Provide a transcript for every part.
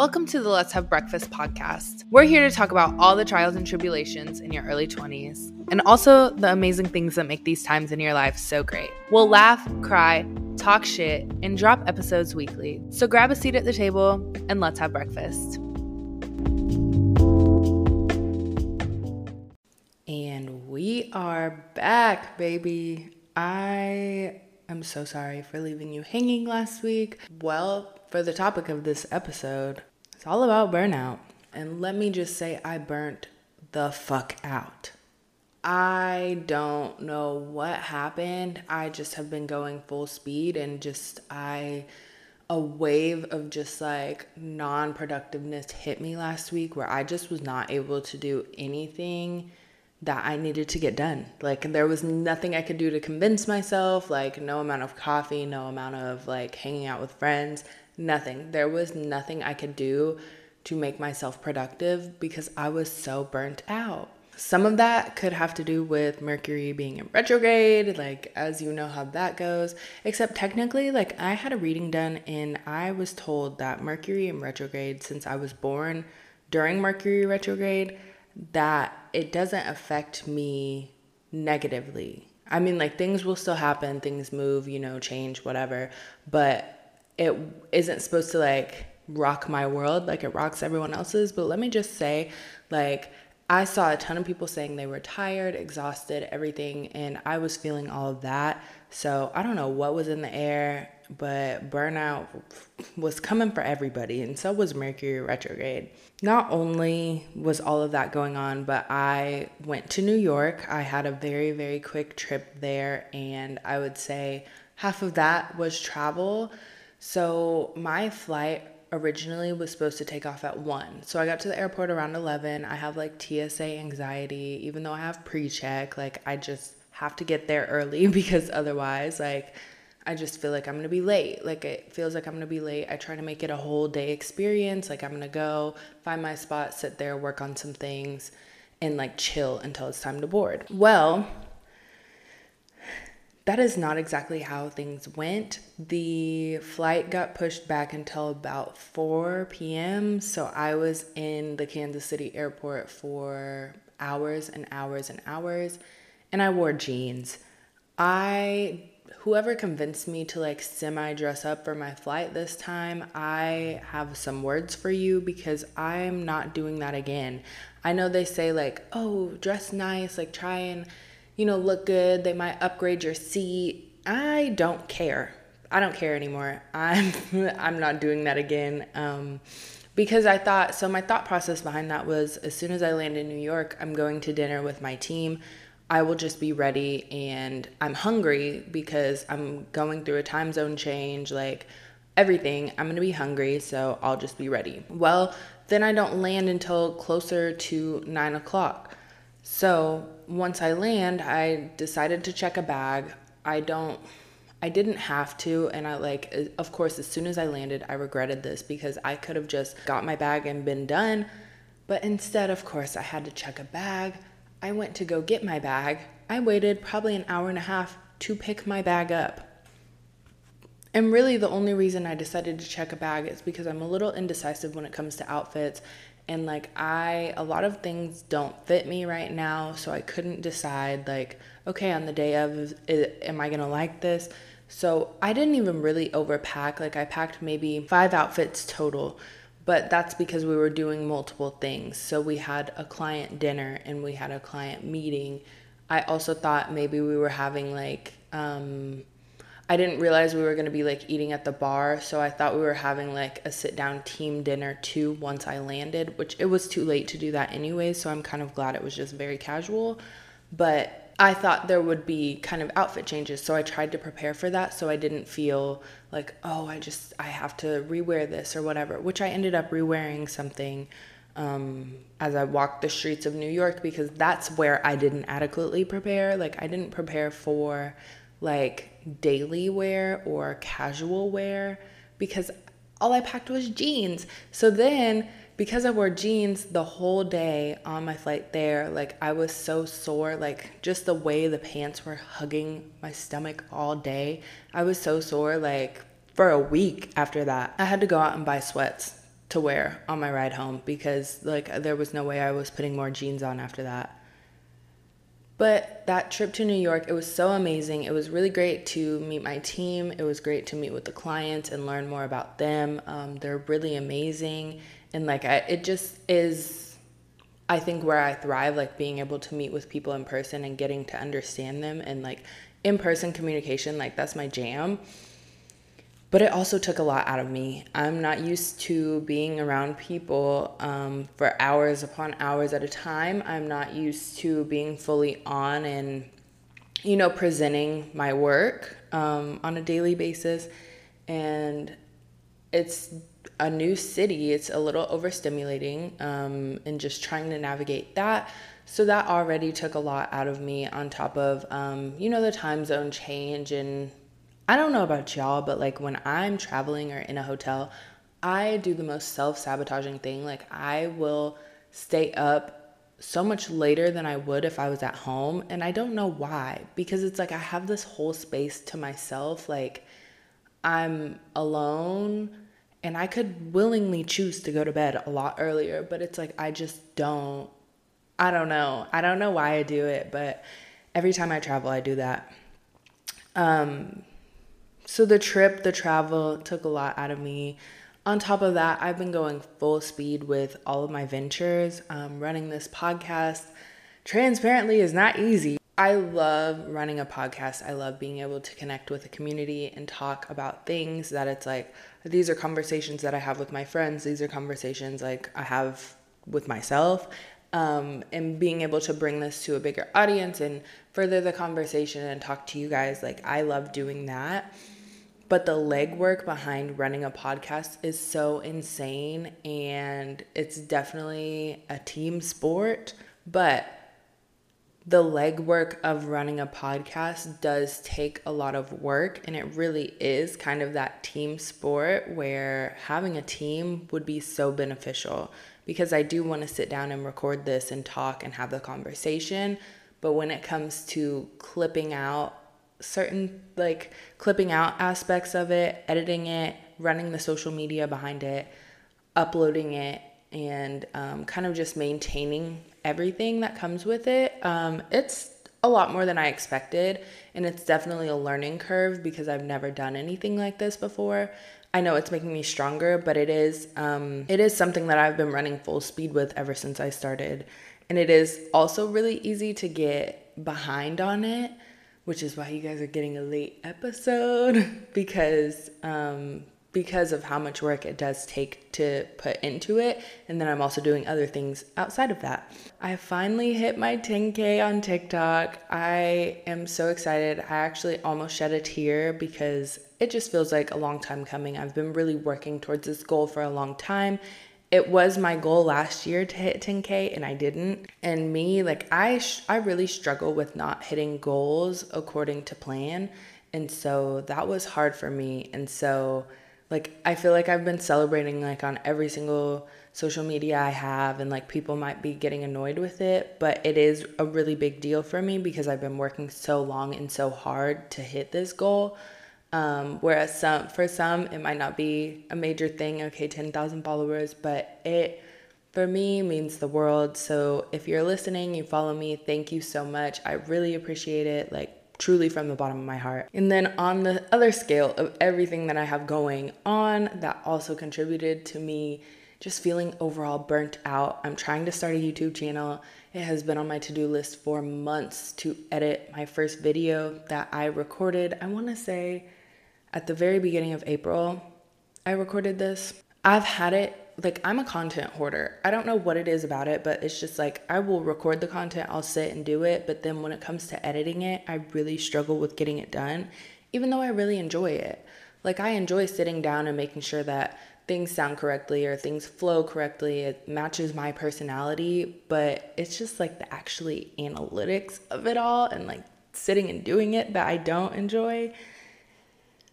Welcome to the Let's Have Breakfast podcast. We're here to talk about all the trials and tribulations in your early 20s and also the amazing things that make these times in your life so great. We'll laugh, cry, talk shit, and drop episodes weekly. So grab a seat at the table and let's have breakfast. And we are back, baby. I am so sorry for leaving you hanging last week. Well, for the topic of this episode, it's all about burnout. And let me just say, I burnt the fuck out. I don't know what happened. I just have been going full speed and just, I, a wave of just like non productiveness hit me last week where I just was not able to do anything that I needed to get done. Like there was nothing I could do to convince myself, like no amount of coffee, no amount of like hanging out with friends. Nothing. There was nothing I could do to make myself productive because I was so burnt out. Some of that could have to do with Mercury being in retrograde, like as you know how that goes. Except technically, like I had a reading done and I was told that Mercury in retrograde, since I was born during Mercury retrograde, that it doesn't affect me negatively. I mean, like things will still happen, things move, you know, change, whatever, but it isn't supposed to like rock my world like it rocks everyone else's. But let me just say, like, I saw a ton of people saying they were tired, exhausted, everything, and I was feeling all of that. So I don't know what was in the air, but burnout was coming for everybody, and so was Mercury retrograde. Not only was all of that going on, but I went to New York. I had a very, very quick trip there, and I would say half of that was travel so my flight originally was supposed to take off at 1. So I got to the airport around 11. I have like TSA anxiety even though I have pre-check, like I just have to get there early because otherwise like I just feel like I'm going to be late. Like it feels like I'm going to be late. I try to make it a whole day experience. Like I'm going to go find my spot, sit there, work on some things and like chill until it's time to board. Well, that is not exactly how things went. The flight got pushed back until about 4 p.m. So I was in the Kansas City airport for hours and hours and hours, and I wore jeans. I whoever convinced me to like semi dress up for my flight this time, I have some words for you because I'm not doing that again. I know they say like, "Oh, dress nice, like try and you know, look good. They might upgrade your seat. I don't care. I don't care anymore. I'm I'm not doing that again. Um, because I thought so my thought process behind that was as soon as I land in New York, I'm going to dinner with my team. I will just be ready and I'm hungry because I'm going through a time zone change, like everything. I'm gonna be hungry, so I'll just be ready. Well, then I don't land until closer to nine o'clock. So once I land, I decided to check a bag. I don't I didn't have to and I like uh, of course as soon as I landed I regretted this because I could have just got my bag and been done. But instead of course I had to check a bag. I went to go get my bag. I waited probably an hour and a half to pick my bag up. And really, the only reason I decided to check a bag is because I'm a little indecisive when it comes to outfits and like I a lot of things don't fit me right now, so I couldn't decide like okay, on the day of is, am I going to like this? So I didn't even really overpack. Like I packed maybe 5 outfits total, but that's because we were doing multiple things. So we had a client dinner and we had a client meeting. I also thought maybe we were having like um I didn't realize we were going to be like eating at the bar, so I thought we were having like a sit down team dinner too once I landed, which it was too late to do that anyway, so I'm kind of glad it was just very casual. But I thought there would be kind of outfit changes, so I tried to prepare for that so I didn't feel like, oh, I just I have to rewear this or whatever, which I ended up rewearing something um, as I walked the streets of New York because that's where I didn't adequately prepare. Like I didn't prepare for like daily wear or casual wear because all I packed was jeans. So then, because I wore jeans the whole day on my flight there, like I was so sore, like just the way the pants were hugging my stomach all day, I was so sore. Like for a week after that, I had to go out and buy sweats to wear on my ride home because like there was no way I was putting more jeans on after that. But that trip to New York, it was so amazing. It was really great to meet my team. It was great to meet with the clients and learn more about them. Um, they're really amazing. And like, I, it just is, I think, where I thrive, like being able to meet with people in person and getting to understand them and like in person communication, like that's my jam but it also took a lot out of me. I'm not used to being around people um, for hours upon hours at a time. I'm not used to being fully on and, you know, presenting my work um, on a daily basis. And it's a new city, it's a little overstimulating, um, and just trying to navigate that. So that already took a lot out of me, on top of, um, you know, the time zone change and I don't know about y'all, but like when I'm traveling or in a hotel, I do the most self sabotaging thing. Like I will stay up so much later than I would if I was at home. And I don't know why, because it's like I have this whole space to myself. Like I'm alone and I could willingly choose to go to bed a lot earlier, but it's like I just don't. I don't know. I don't know why I do it, but every time I travel, I do that. Um, so the trip, the travel took a lot out of me. On top of that, I've been going full speed with all of my ventures. Um, running this podcast transparently is not easy. I love running a podcast. I love being able to connect with a community and talk about things that it's like these are conversations that I have with my friends. These are conversations like I have with myself. Um, and being able to bring this to a bigger audience and further the conversation and talk to you guys, like I love doing that but the legwork behind running a podcast is so insane and it's definitely a team sport but the legwork of running a podcast does take a lot of work and it really is kind of that team sport where having a team would be so beneficial. Because I do want to sit down and record this and talk and have the conversation but when it comes to clipping out certain like clipping out aspects of it, editing it, running the social media behind it, uploading it, and um, kind of just maintaining everything that comes with it. Um, it's a lot more than I expected, and it's definitely a learning curve because I've never done anything like this before. I know it's making me stronger, but it is um, it is something that I've been running full speed with ever since I started, and it is also really easy to get behind on it which is why you guys are getting a late episode because um, because of how much work it does take to put into it. And then I'm also doing other things outside of that. I finally hit my 10K on TikTok. I am so excited. I actually almost shed a tear because it just feels like a long time coming. I've been really working towards this goal for a long time it was my goal last year to hit 10k and I didn't. And me like I sh- I really struggle with not hitting goals according to plan. And so that was hard for me. And so like I feel like I've been celebrating like on every single social media I have and like people might be getting annoyed with it, but it is a really big deal for me because I've been working so long and so hard to hit this goal. Um, whereas some for some it might not be a major thing. Okay, ten thousand followers, but it for me means the world. So if you're listening, you follow me. Thank you so much. I really appreciate it. Like truly from the bottom of my heart. And then on the other scale of everything that I have going on, that also contributed to me just feeling overall burnt out. I'm trying to start a YouTube channel. It has been on my to do list for months to edit my first video that I recorded. I want to say at the very beginning of April, I recorded this. I've had it like I'm a content hoarder. I don't know what it is about it, but it's just like I will record the content, I'll sit and do it, but then when it comes to editing it, I really struggle with getting it done, even though I really enjoy it. Like I enjoy sitting down and making sure that things sound correctly or things flow correctly, it matches my personality, but it's just like the actually analytics of it all and like sitting and doing it that I don't enjoy.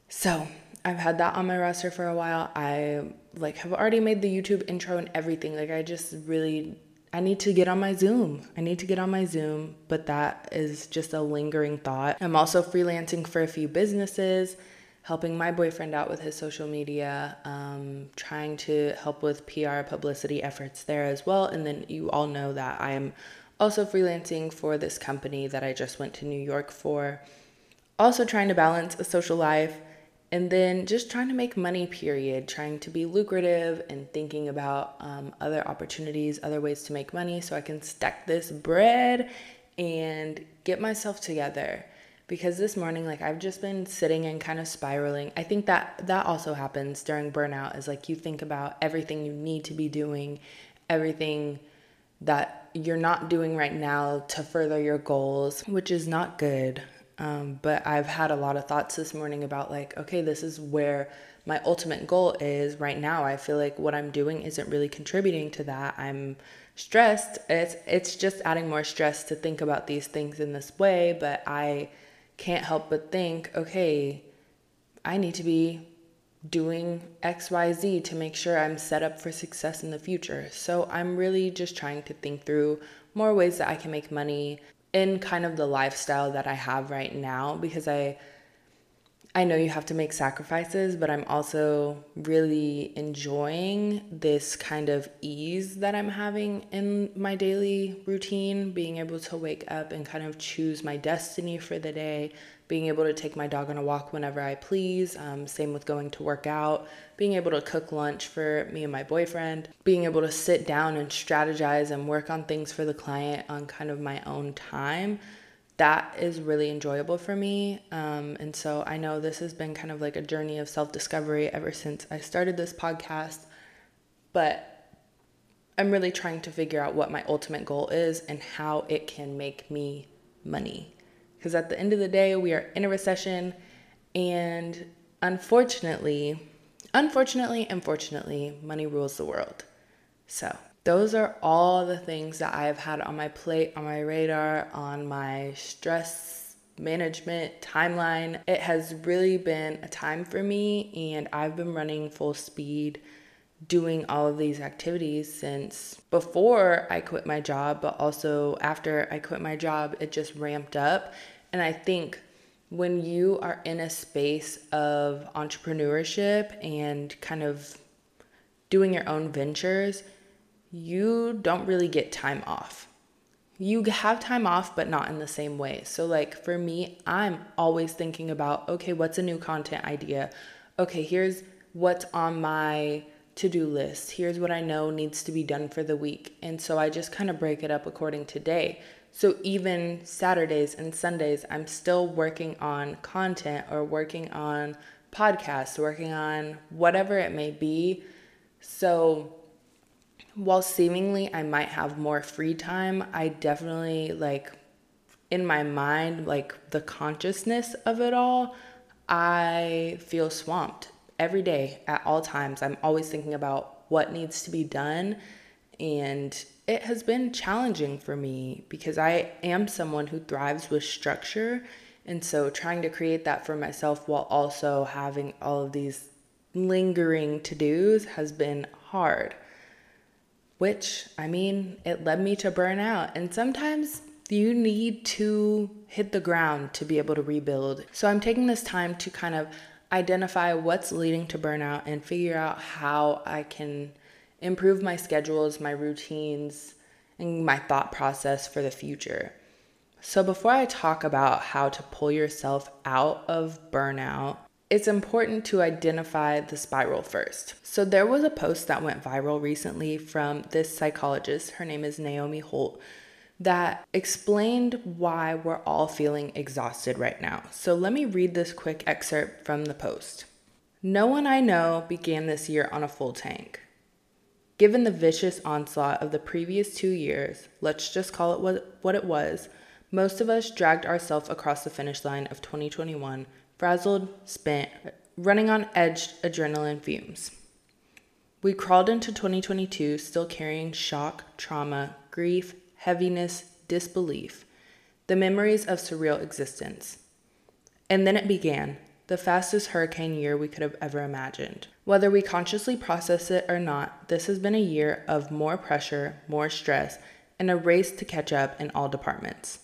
So I've had that on my roster for a while. I like have already made the YouTube intro and everything. Like I just really I need to get on my Zoom. I need to get on my Zoom, but that is just a lingering thought. I'm also freelancing for a few businesses, helping my boyfriend out with his social media, um, trying to help with PR publicity efforts there as well. And then you all know that I am also freelancing for this company that I just went to New York for. Also, trying to balance a social life and then just trying to make money, period. Trying to be lucrative and thinking about um, other opportunities, other ways to make money so I can stack this bread and get myself together because this morning like I've just been sitting and kind of spiraling. I think that that also happens during burnout is like you think about everything you need to be doing, everything that you're not doing right now to further your goals, which is not good. Um, but I've had a lot of thoughts this morning about like, okay, this is where my ultimate goal is right now. I feel like what I'm doing isn't really contributing to that. I'm stressed. It's it's just adding more stress to think about these things in this way, but I can't help but think, okay, I need to be doing XYZ to make sure I'm set up for success in the future. So I'm really just trying to think through more ways that I can make money in kind of the lifestyle that I have right now because I I know you have to make sacrifices, but I'm also really enjoying this kind of ease that I'm having in my daily routine, being able to wake up and kind of choose my destiny for the day, being able to take my dog on a walk whenever I please. Um, same with going to work out, being able to cook lunch for me and my boyfriend, being able to sit down and strategize and work on things for the client on kind of my own time that is really enjoyable for me. Um, and so I know this has been kind of like a journey of self discovery ever since I started this podcast. But I'm really trying to figure out what my ultimate goal is and how it can make me money. Because at the end of the day, we are in a recession. And unfortunately, unfortunately, unfortunately, money rules the world. So those are all the things that I've had on my plate, on my radar, on my stress management timeline. It has really been a time for me, and I've been running full speed doing all of these activities since before I quit my job, but also after I quit my job, it just ramped up. And I think when you are in a space of entrepreneurship and kind of doing your own ventures, you don't really get time off. You have time off, but not in the same way. So, like for me, I'm always thinking about okay, what's a new content idea? Okay, here's what's on my to do list. Here's what I know needs to be done for the week. And so I just kind of break it up according to day. So even Saturdays and Sundays, I'm still working on content or working on podcasts, working on whatever it may be. So while seemingly I might have more free time, I definitely like in my mind, like the consciousness of it all, I feel swamped every day at all times. I'm always thinking about what needs to be done. And it has been challenging for me because I am someone who thrives with structure. And so trying to create that for myself while also having all of these lingering to dos has been hard which I mean, it led me to burnout. And sometimes you need to hit the ground to be able to rebuild. So I'm taking this time to kind of identify what's leading to burnout and figure out how I can improve my schedules, my routines, and my thought process for the future. So, before I talk about how to pull yourself out of burnout, it's important to identify the spiral first. So, there was a post that went viral recently from this psychologist, her name is Naomi Holt, that explained why we're all feeling exhausted right now. So, let me read this quick excerpt from the post. No one I know began this year on a full tank. Given the vicious onslaught of the previous two years, let's just call it what, it was, most of us dragged ourselves across the finish line of 2021 frazzled, spent, running on edged adrenaline fumes. We crawled into 2022 still carrying shock, trauma, grief, heaviness, disbelief, the memories of surreal existence. And then it began, the fastest hurricane year we could have ever imagined. Whether we consciously process it or not, this has been a year of more pressure, more stress, and a race to catch up in all departments.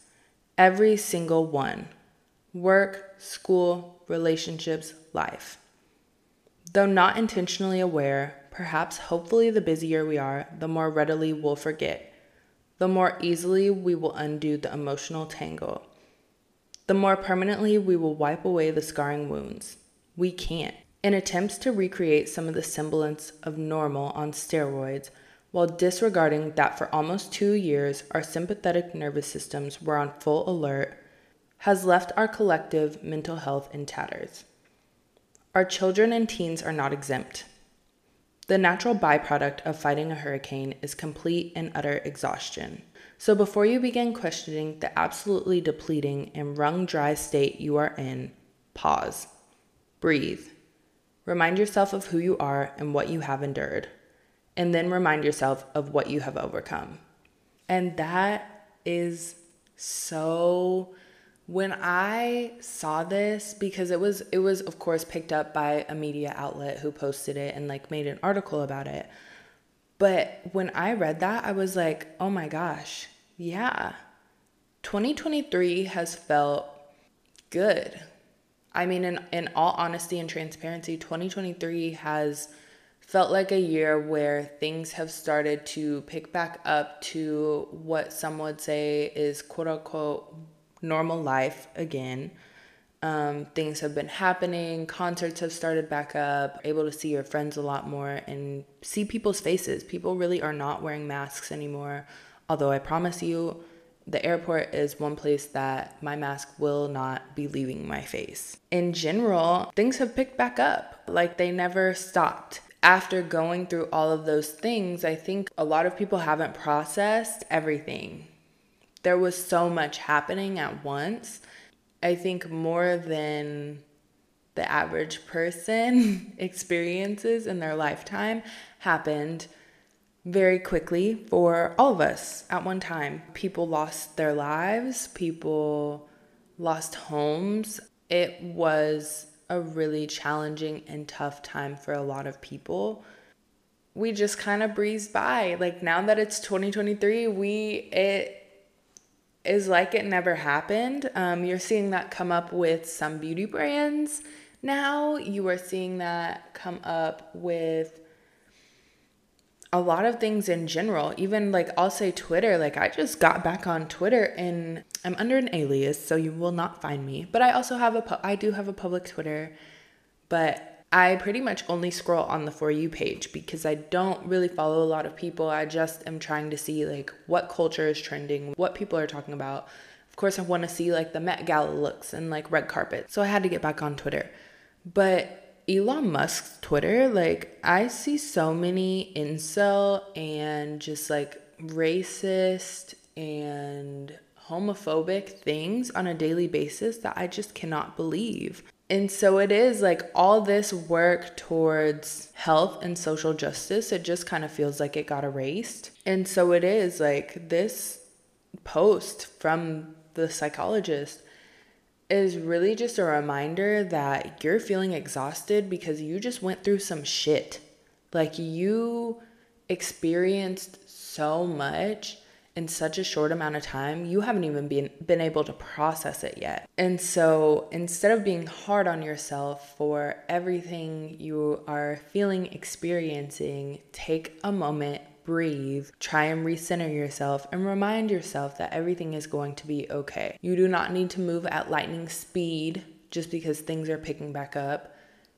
Every single one, work, school, relationships, life. Though not intentionally aware, perhaps hopefully the busier we are, the more readily we'll forget, the more easily we will undo the emotional tangle, the more permanently we will wipe away the scarring wounds. We can't. In attempts to recreate some of the semblance of normal on steroids, while disregarding that for almost two years our sympathetic nervous systems were on full alert, has left our collective mental health in tatters. Our children and teens are not exempt. The natural byproduct of fighting a hurricane is complete and utter exhaustion. So before you begin questioning the absolutely depleting and wrung dry state you are in, pause. Breathe. Remind yourself of who you are and what you have endured. And then remind yourself of what you have overcome. And that is so when I saw this, because it was it was of course picked up by a media outlet who posted it and like made an article about it. But when I read that, I was like, oh my gosh, yeah. 2023 has felt good. I mean, in, in all honesty and transparency, 2023 has felt like a year where things have started to pick back up to what some would say is quote unquote normal life again. Um, things have been happening, concerts have started back up, able to see your friends a lot more and see people's faces. People really are not wearing masks anymore. Although I promise you, the airport is one place that my mask will not be leaving my face. In general, things have picked back up, like they never stopped. After going through all of those things, I think a lot of people haven't processed everything there was so much happening at once. I think more than the average person experiences in their lifetime happened very quickly for all of us at one time. People lost their lives, people lost homes. It was a really challenging and tough time for a lot of people. We just kind of breezed by. Like now that it's 2023, we it is like it never happened. Um, you're seeing that come up with some beauty brands now. You are seeing that come up with a lot of things in general. Even like I'll say Twitter, like I just got back on Twitter and I'm under an alias, so you will not find me. But I also have a pu- I do have a public Twitter, but I pretty much only scroll on the For You page because I don't really follow a lot of people. I just am trying to see like what culture is trending, what people are talking about. Of course, I want to see like the Met Gala looks and like red carpet. So I had to get back on Twitter. But Elon Musk's Twitter, like I see so many incel and just like racist and homophobic things on a daily basis that I just cannot believe. And so it is like all this work towards health and social justice, it just kind of feels like it got erased. And so it is like this post from the psychologist is really just a reminder that you're feeling exhausted because you just went through some shit. Like you experienced so much in such a short amount of time, you haven't even been, been able to process it yet. And so instead of being hard on yourself for everything you are feeling, experiencing, take a moment, breathe, try and recenter yourself, and remind yourself that everything is going to be okay. You do not need to move at lightning speed just because things are picking back up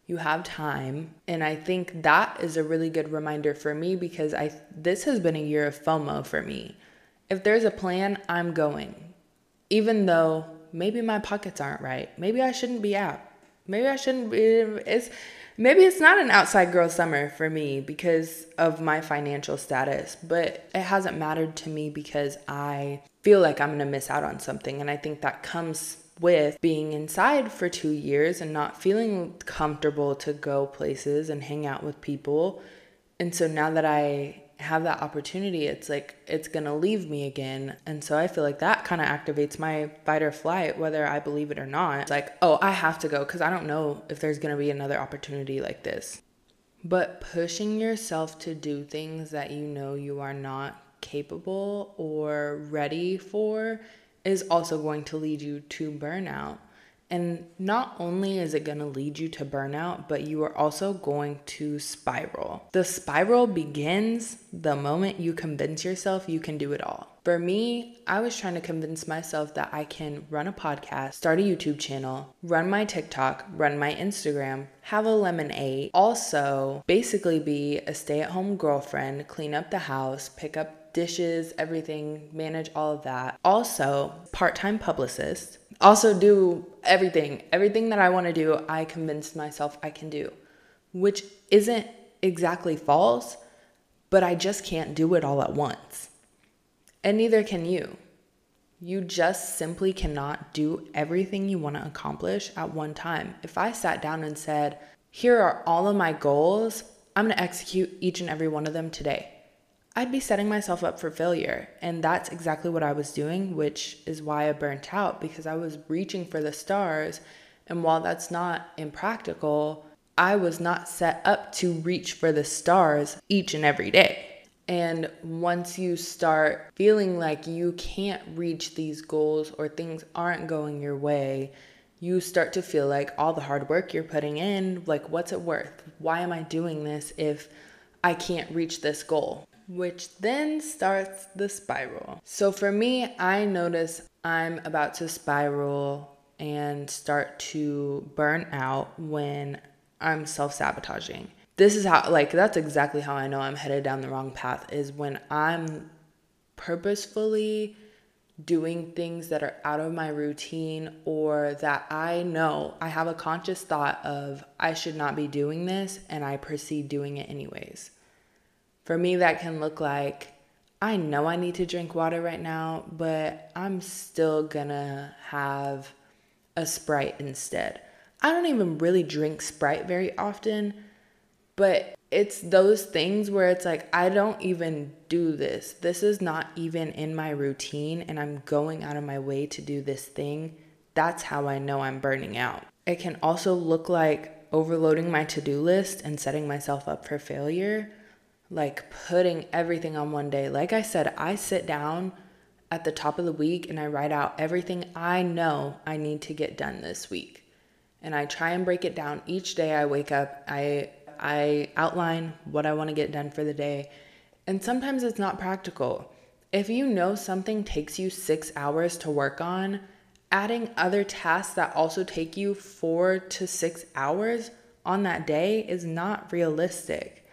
you have time and i think that is a really good reminder for me because i this has been a year of fomo for me if there's a plan, I'm going. Even though maybe my pockets aren't right. Maybe I shouldn't be out. Maybe I shouldn't be it's maybe it's not an outside girl summer for me because of my financial status, but it hasn't mattered to me because I feel like I'm going to miss out on something and I think that comes with being inside for 2 years and not feeling comfortable to go places and hang out with people. And so now that I have that opportunity, it's like it's gonna leave me again. And so I feel like that kind of activates my fight or flight, whether I believe it or not. It's like, oh, I have to go because I don't know if there's gonna be another opportunity like this. But pushing yourself to do things that you know you are not capable or ready for is also going to lead you to burnout. And not only is it going to lead you to burnout, but you are also going to spiral. The spiral begins the moment you convince yourself you can do it all. For me, I was trying to convince myself that I can run a podcast, start a YouTube channel, run my TikTok, run my Instagram, have a lemonade, also basically be a stay at home girlfriend, clean up the house, pick up dishes, everything, manage all of that. Also, part time publicist, also do everything. Everything that I want to do, I convinced myself I can do, which isn't exactly false, but I just can't do it all at once. And neither can you. You just simply cannot do everything you want to accomplish at one time. If I sat down and said, Here are all of my goals, I'm going to execute each and every one of them today. I'd be setting myself up for failure. And that's exactly what I was doing, which is why I burnt out because I was reaching for the stars. And while that's not impractical, I was not set up to reach for the stars each and every day. And once you start feeling like you can't reach these goals or things aren't going your way, you start to feel like all the hard work you're putting in, like, what's it worth? Why am I doing this if I can't reach this goal? Which then starts the spiral. So for me, I notice I'm about to spiral and start to burn out when I'm self sabotaging. This is how, like, that's exactly how I know I'm headed down the wrong path is when I'm purposefully doing things that are out of my routine or that I know I have a conscious thought of I should not be doing this and I proceed doing it anyways. For me, that can look like I know I need to drink water right now, but I'm still gonna have a Sprite instead. I don't even really drink Sprite very often, but it's those things where it's like, I don't even do this. This is not even in my routine, and I'm going out of my way to do this thing. That's how I know I'm burning out. It can also look like overloading my to do list and setting myself up for failure like putting everything on one day. Like I said, I sit down at the top of the week and I write out everything I know I need to get done this week. And I try and break it down each day I wake up. I I outline what I want to get done for the day. And sometimes it's not practical. If you know something takes you 6 hours to work on, adding other tasks that also take you 4 to 6 hours on that day is not realistic.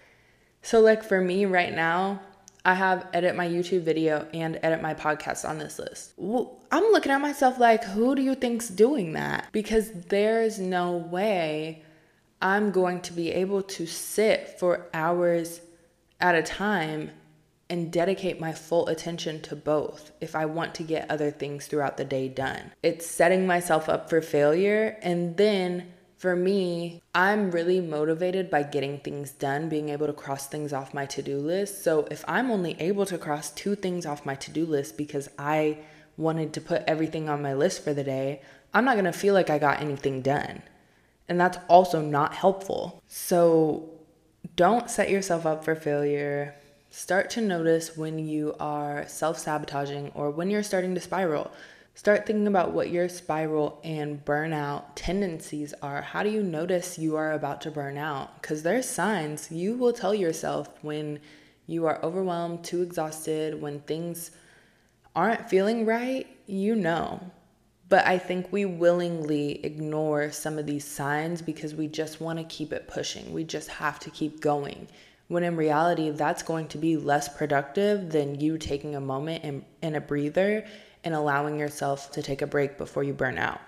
So, like for me right now, I have edit my YouTube video and edit my podcast on this list. I'm looking at myself like, who do you think's doing that? Because there's no way I'm going to be able to sit for hours at a time and dedicate my full attention to both if I want to get other things throughout the day done. It's setting myself up for failure and then for me, I'm really motivated by getting things done, being able to cross things off my to do list. So if I'm only able to cross two things off my to do list because I wanted to put everything on my list for the day, I'm not gonna feel like I got anything done. And that's also not helpful. So don't set yourself up for failure. Start to notice when you are self sabotaging or when you're starting to spiral. Start thinking about what your spiral and burnout tendencies are. How do you notice you are about to burn out? Because there's signs you will tell yourself when you are overwhelmed, too exhausted, when things aren't feeling right, you know. But I think we willingly ignore some of these signs because we just want to keep it pushing. We just have to keep going. When in reality, that's going to be less productive than you taking a moment and, and a breather and allowing yourself to take a break before you burn out.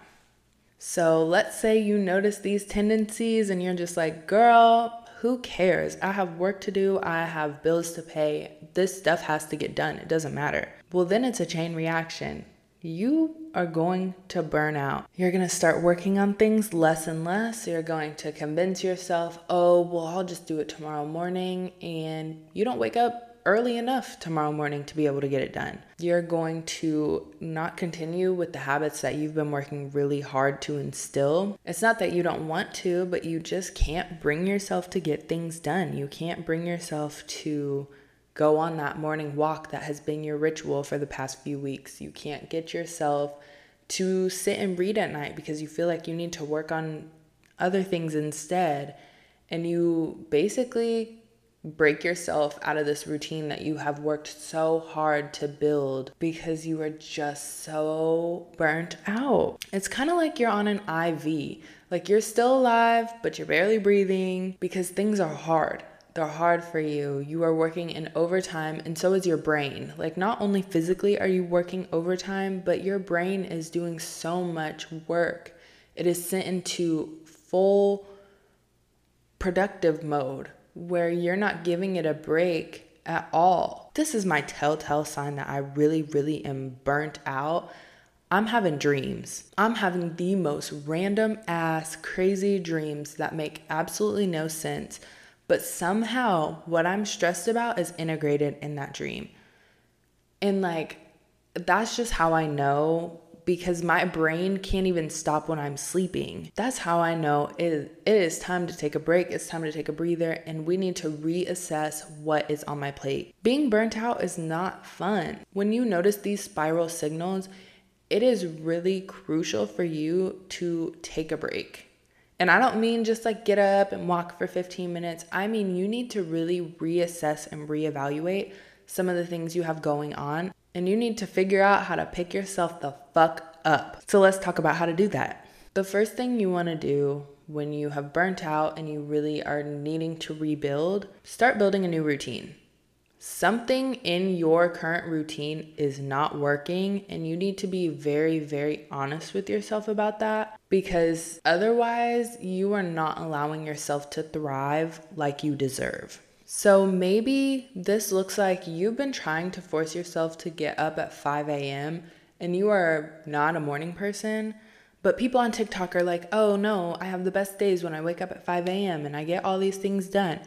So let's say you notice these tendencies and you're just like, girl, who cares? I have work to do, I have bills to pay. This stuff has to get done. It doesn't matter. Well, then it's a chain reaction. You are going to burn out. You're going to start working on things less and less. You're going to convince yourself, oh, well, I'll just do it tomorrow morning. And you don't wake up early enough tomorrow morning to be able to get it done. You're going to not continue with the habits that you've been working really hard to instill. It's not that you don't want to, but you just can't bring yourself to get things done. You can't bring yourself to go on that morning walk that has been your ritual for the past few weeks. You can't get yourself to sit and read at night because you feel like you need to work on other things instead. And you basically break yourself out of this routine that you have worked so hard to build because you are just so burnt out. It's kind of like you're on an IV. Like you're still alive, but you're barely breathing because things are hard. They're hard for you. You are working in overtime, and so is your brain. Like, not only physically are you working overtime, but your brain is doing so much work. It is sent into full productive mode where you're not giving it a break at all. This is my telltale sign that I really, really am burnt out. I'm having dreams. I'm having the most random ass, crazy dreams that make absolutely no sense, but somehow what I'm stressed about is integrated in that dream. And like, that's just how I know because my brain can't even stop when I'm sleeping. That's how I know it, it is time to take a break, it's time to take a breather, and we need to reassess what is on my plate. Being burnt out is not fun. When you notice these spiral signals, it is really crucial for you to take a break. And I don't mean just like get up and walk for 15 minutes. I mean, you need to really reassess and reevaluate some of the things you have going on and you need to figure out how to pick yourself the fuck up. So let's talk about how to do that. The first thing you want to do when you have burnt out and you really are needing to rebuild, start building a new routine. Something in your current routine is not working, and you need to be very, very honest with yourself about that because otherwise, you are not allowing yourself to thrive like you deserve. So maybe this looks like you've been trying to force yourself to get up at 5 a.m. and you are not a morning person. But people on TikTok are like, oh no, I have the best days when I wake up at 5 a.m. and I get all these things done.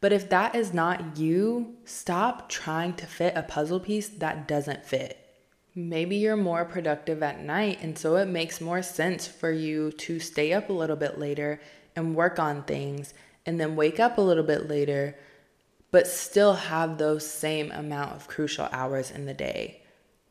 But if that is not you, stop trying to fit a puzzle piece that doesn't fit. Maybe you're more productive at night, and so it makes more sense for you to stay up a little bit later and work on things, and then wake up a little bit later but still have those same amount of crucial hours in the day.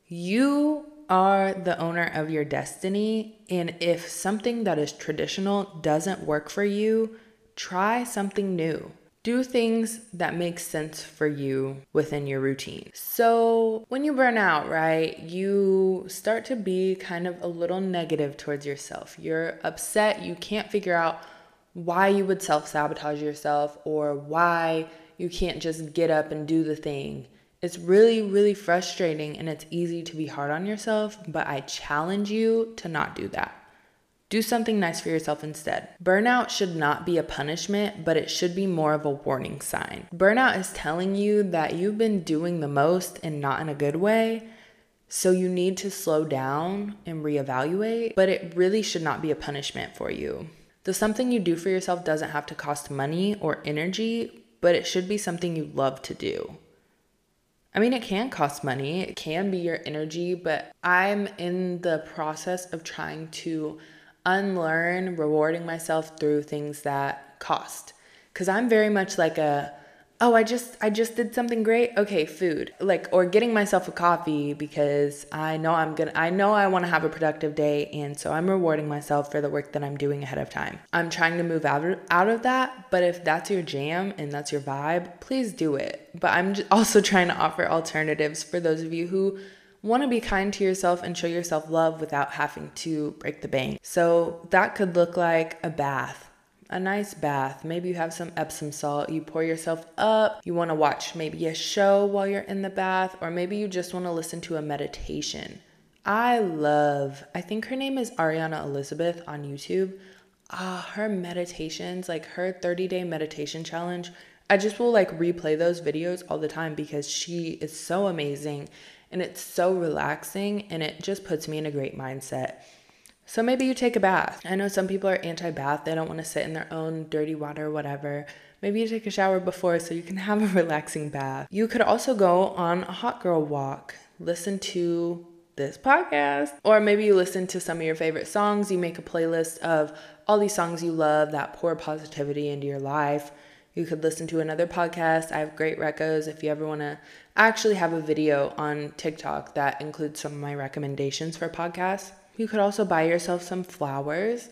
You are the owner of your destiny, and if something that is traditional doesn't work for you, try something new. Do things that make sense for you within your routine. So, when you burn out, right, you start to be kind of a little negative towards yourself. You're upset, you can't figure out why you would self sabotage yourself or why you can't just get up and do the thing. It's really, really frustrating and it's easy to be hard on yourself, but I challenge you to not do that. Do something nice for yourself instead. Burnout should not be a punishment, but it should be more of a warning sign. Burnout is telling you that you've been doing the most and not in a good way. So you need to slow down and reevaluate, but it really should not be a punishment for you. The something you do for yourself doesn't have to cost money or energy, but it should be something you love to do. I mean, it can cost money, it can be your energy, but I'm in the process of trying to unlearn rewarding myself through things that cost. Because I'm very much like a oh i just i just did something great? Okay food. Like or getting myself a coffee because i know i'm gonna i know i want to have a productive day and so i'm rewarding myself for the work that i'm doing ahead of time. I'm trying to move out of, out of that but if that's your jam and that's your vibe please do it. But i'm also trying to offer alternatives for those of you who want to be kind to yourself and show yourself love without having to break the bank. So that could look like a bath a nice bath. Maybe you have some Epsom salt. You pour yourself up. You want to watch maybe a show while you're in the bath, or maybe you just want to listen to a meditation. I love, I think her name is Ariana Elizabeth on YouTube. Ah, her meditations, like her 30 day meditation challenge. I just will like replay those videos all the time because she is so amazing and it's so relaxing and it just puts me in a great mindset. So maybe you take a bath. I know some people are anti bath, they don't want to sit in their own dirty water, whatever. Maybe you take a shower before so you can have a relaxing bath. You could also go on a hot girl walk, listen to this podcast, or maybe you listen to some of your favorite songs. You make a playlist of all these songs you love that pour positivity into your life. You could listen to another podcast. I have great recos if you ever want to actually have a video on TikTok that includes some of my recommendations for podcasts. You could also buy yourself some flowers.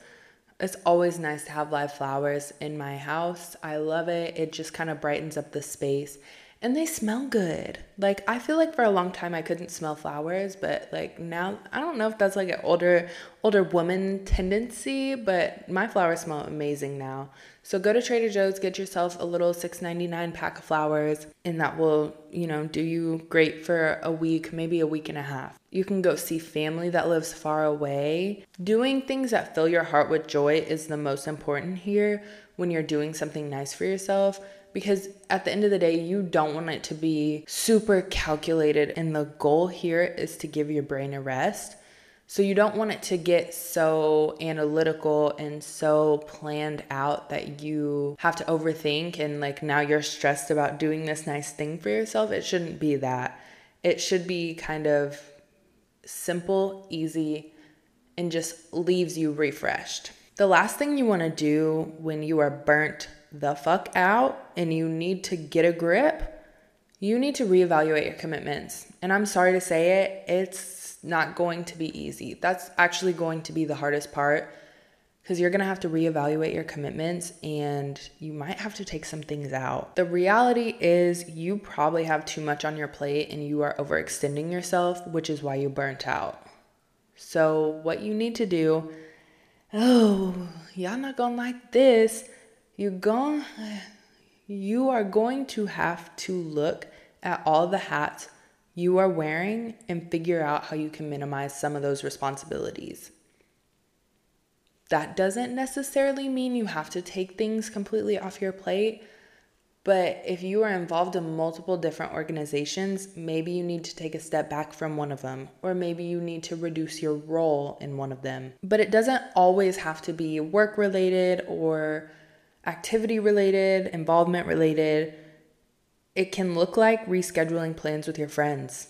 It's always nice to have live flowers in my house. I love it. It just kind of brightens up the space and they smell good. Like I feel like for a long time I couldn't smell flowers, but like now I don't know if that's like an older older woman tendency, but my flowers smell amazing now. So go to Trader Joe's, get yourself a little 6.99 pack of flowers, and that will, you know, do you great for a week, maybe a week and a half. You can go see family that lives far away. Doing things that fill your heart with joy is the most important here when you're doing something nice for yourself because at the end of the day, you don't want it to be super calculated. And the goal here is to give your brain a rest. So you don't want it to get so analytical and so planned out that you have to overthink and like now you're stressed about doing this nice thing for yourself. It shouldn't be that. It should be kind of simple, easy, and just leaves you refreshed. The last thing you want to do when you are burnt the fuck out and you need to get a grip, you need to reevaluate your commitments. And I'm sorry to say it, it's not going to be easy. That's actually going to be the hardest part because you're going to have to reevaluate your commitments and you might have to take some things out. The reality is, you probably have too much on your plate and you are overextending yourself, which is why you burnt out. So, what you need to do, oh, y'all not gonna like this you're going you are going to have to look at all the hats you are wearing and figure out how you can minimize some of those responsibilities. That doesn't necessarily mean you have to take things completely off your plate, but if you are involved in multiple different organizations, maybe you need to take a step back from one of them, or maybe you need to reduce your role in one of them. But it doesn't always have to be work related or activity related, involvement related. It can look like rescheduling plans with your friends.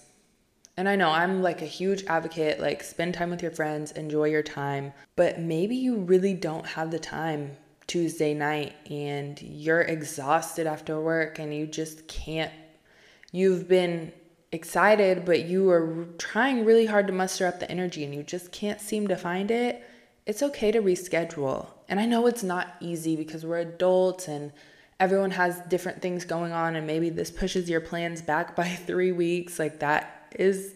And I know I'm like a huge advocate, like spend time with your friends, enjoy your time, but maybe you really don't have the time Tuesday night and you're exhausted after work and you just can't. You've been excited, but you are trying really hard to muster up the energy and you just can't seem to find it. It's okay to reschedule. And I know it's not easy because we're adults and everyone has different things going on, and maybe this pushes your plans back by three weeks. Like, that is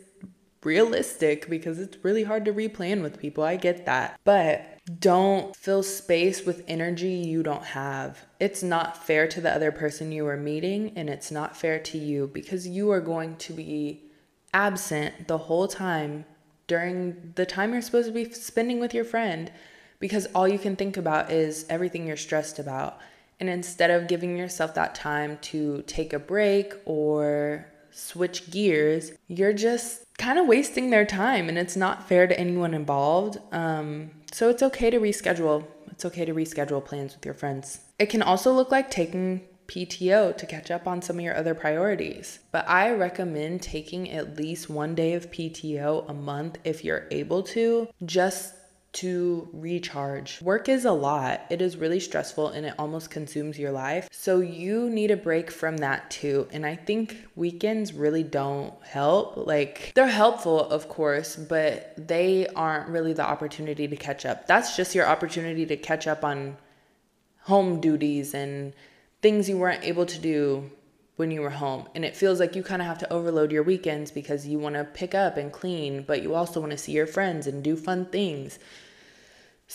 realistic because it's really hard to replan with people. I get that. But don't fill space with energy you don't have. It's not fair to the other person you are meeting, and it's not fair to you because you are going to be absent the whole time during the time you're supposed to be spending with your friend because all you can think about is everything you're stressed about. And instead of giving yourself that time to take a break or switch gears, you're just kind of wasting their time and it's not fair to anyone involved. Um, so it's okay to reschedule. It's okay to reschedule plans with your friends. It can also look like taking PTO to catch up on some of your other priorities. But I recommend taking at least one day of PTO a month if you're able to, just to recharge. Work is a lot. It is really stressful and it almost consumes your life. So you need a break from that too. And I think weekends really don't help. Like they're helpful, of course, but they aren't really the opportunity to catch up. That's just your opportunity to catch up on home duties and things you weren't able to do when you were home. And it feels like you kind of have to overload your weekends because you want to pick up and clean, but you also want to see your friends and do fun things.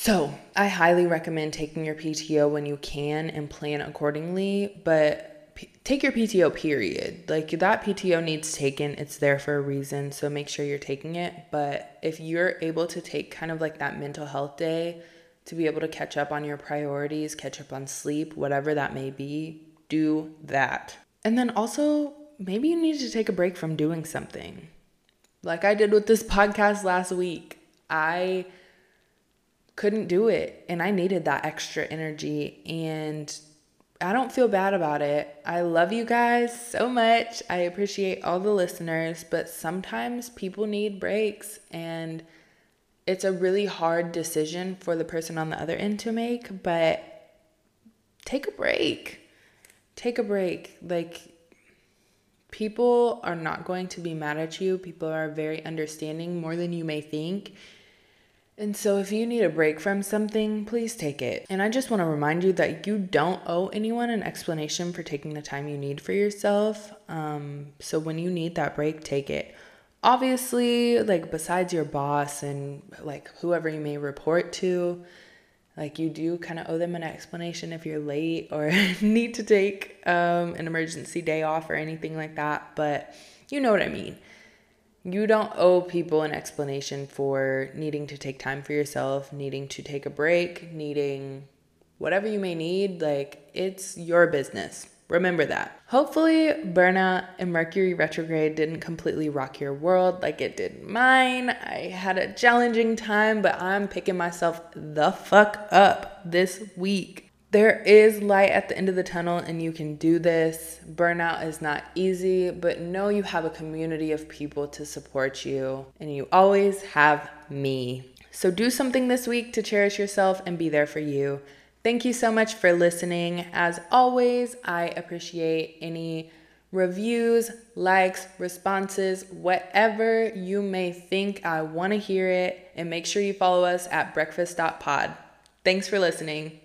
So, I highly recommend taking your PTO when you can and plan accordingly, but p- take your PTO period. Like that PTO needs taken, it's there for a reason, so make sure you're taking it. But if you're able to take kind of like that mental health day to be able to catch up on your priorities, catch up on sleep, whatever that may be, do that. And then also, maybe you need to take a break from doing something. Like I did with this podcast last week. I couldn't do it and I needed that extra energy and I don't feel bad about it. I love you guys so much. I appreciate all the listeners, but sometimes people need breaks and it's a really hard decision for the person on the other end to make, but take a break. Take a break. Like people are not going to be mad at you. People are very understanding more than you may think And so, if you need a break from something, please take it. And I just want to remind you that you don't owe anyone an explanation for taking the time you need for yourself. Um, so, when you need that break, take it. Obviously, like, besides your boss and like whoever you may report to, like, you do kind of owe them an explanation if you're late or need to take um, an emergency day off or anything like that. But you know what I mean you don't owe people an explanation for needing to take time for yourself, needing to take a break, needing whatever you may need. Like, it's your business. Remember that. Hopefully, burnout and Mercury retrograde didn't completely rock your world like it did mine. I had a challenging time, but I'm picking myself the fuck up this week there is light at the end of the tunnel and you can do this. Burnout is not easy, but know you have a community of people to support you and you always have me. So do something this week to cherish yourself and be there for you. Thank you so much for listening. As always, I appreciate any reviews, likes, responses, whatever you may think. I want to hear it. And make sure you follow us at breakfast.pod. Thanks for listening.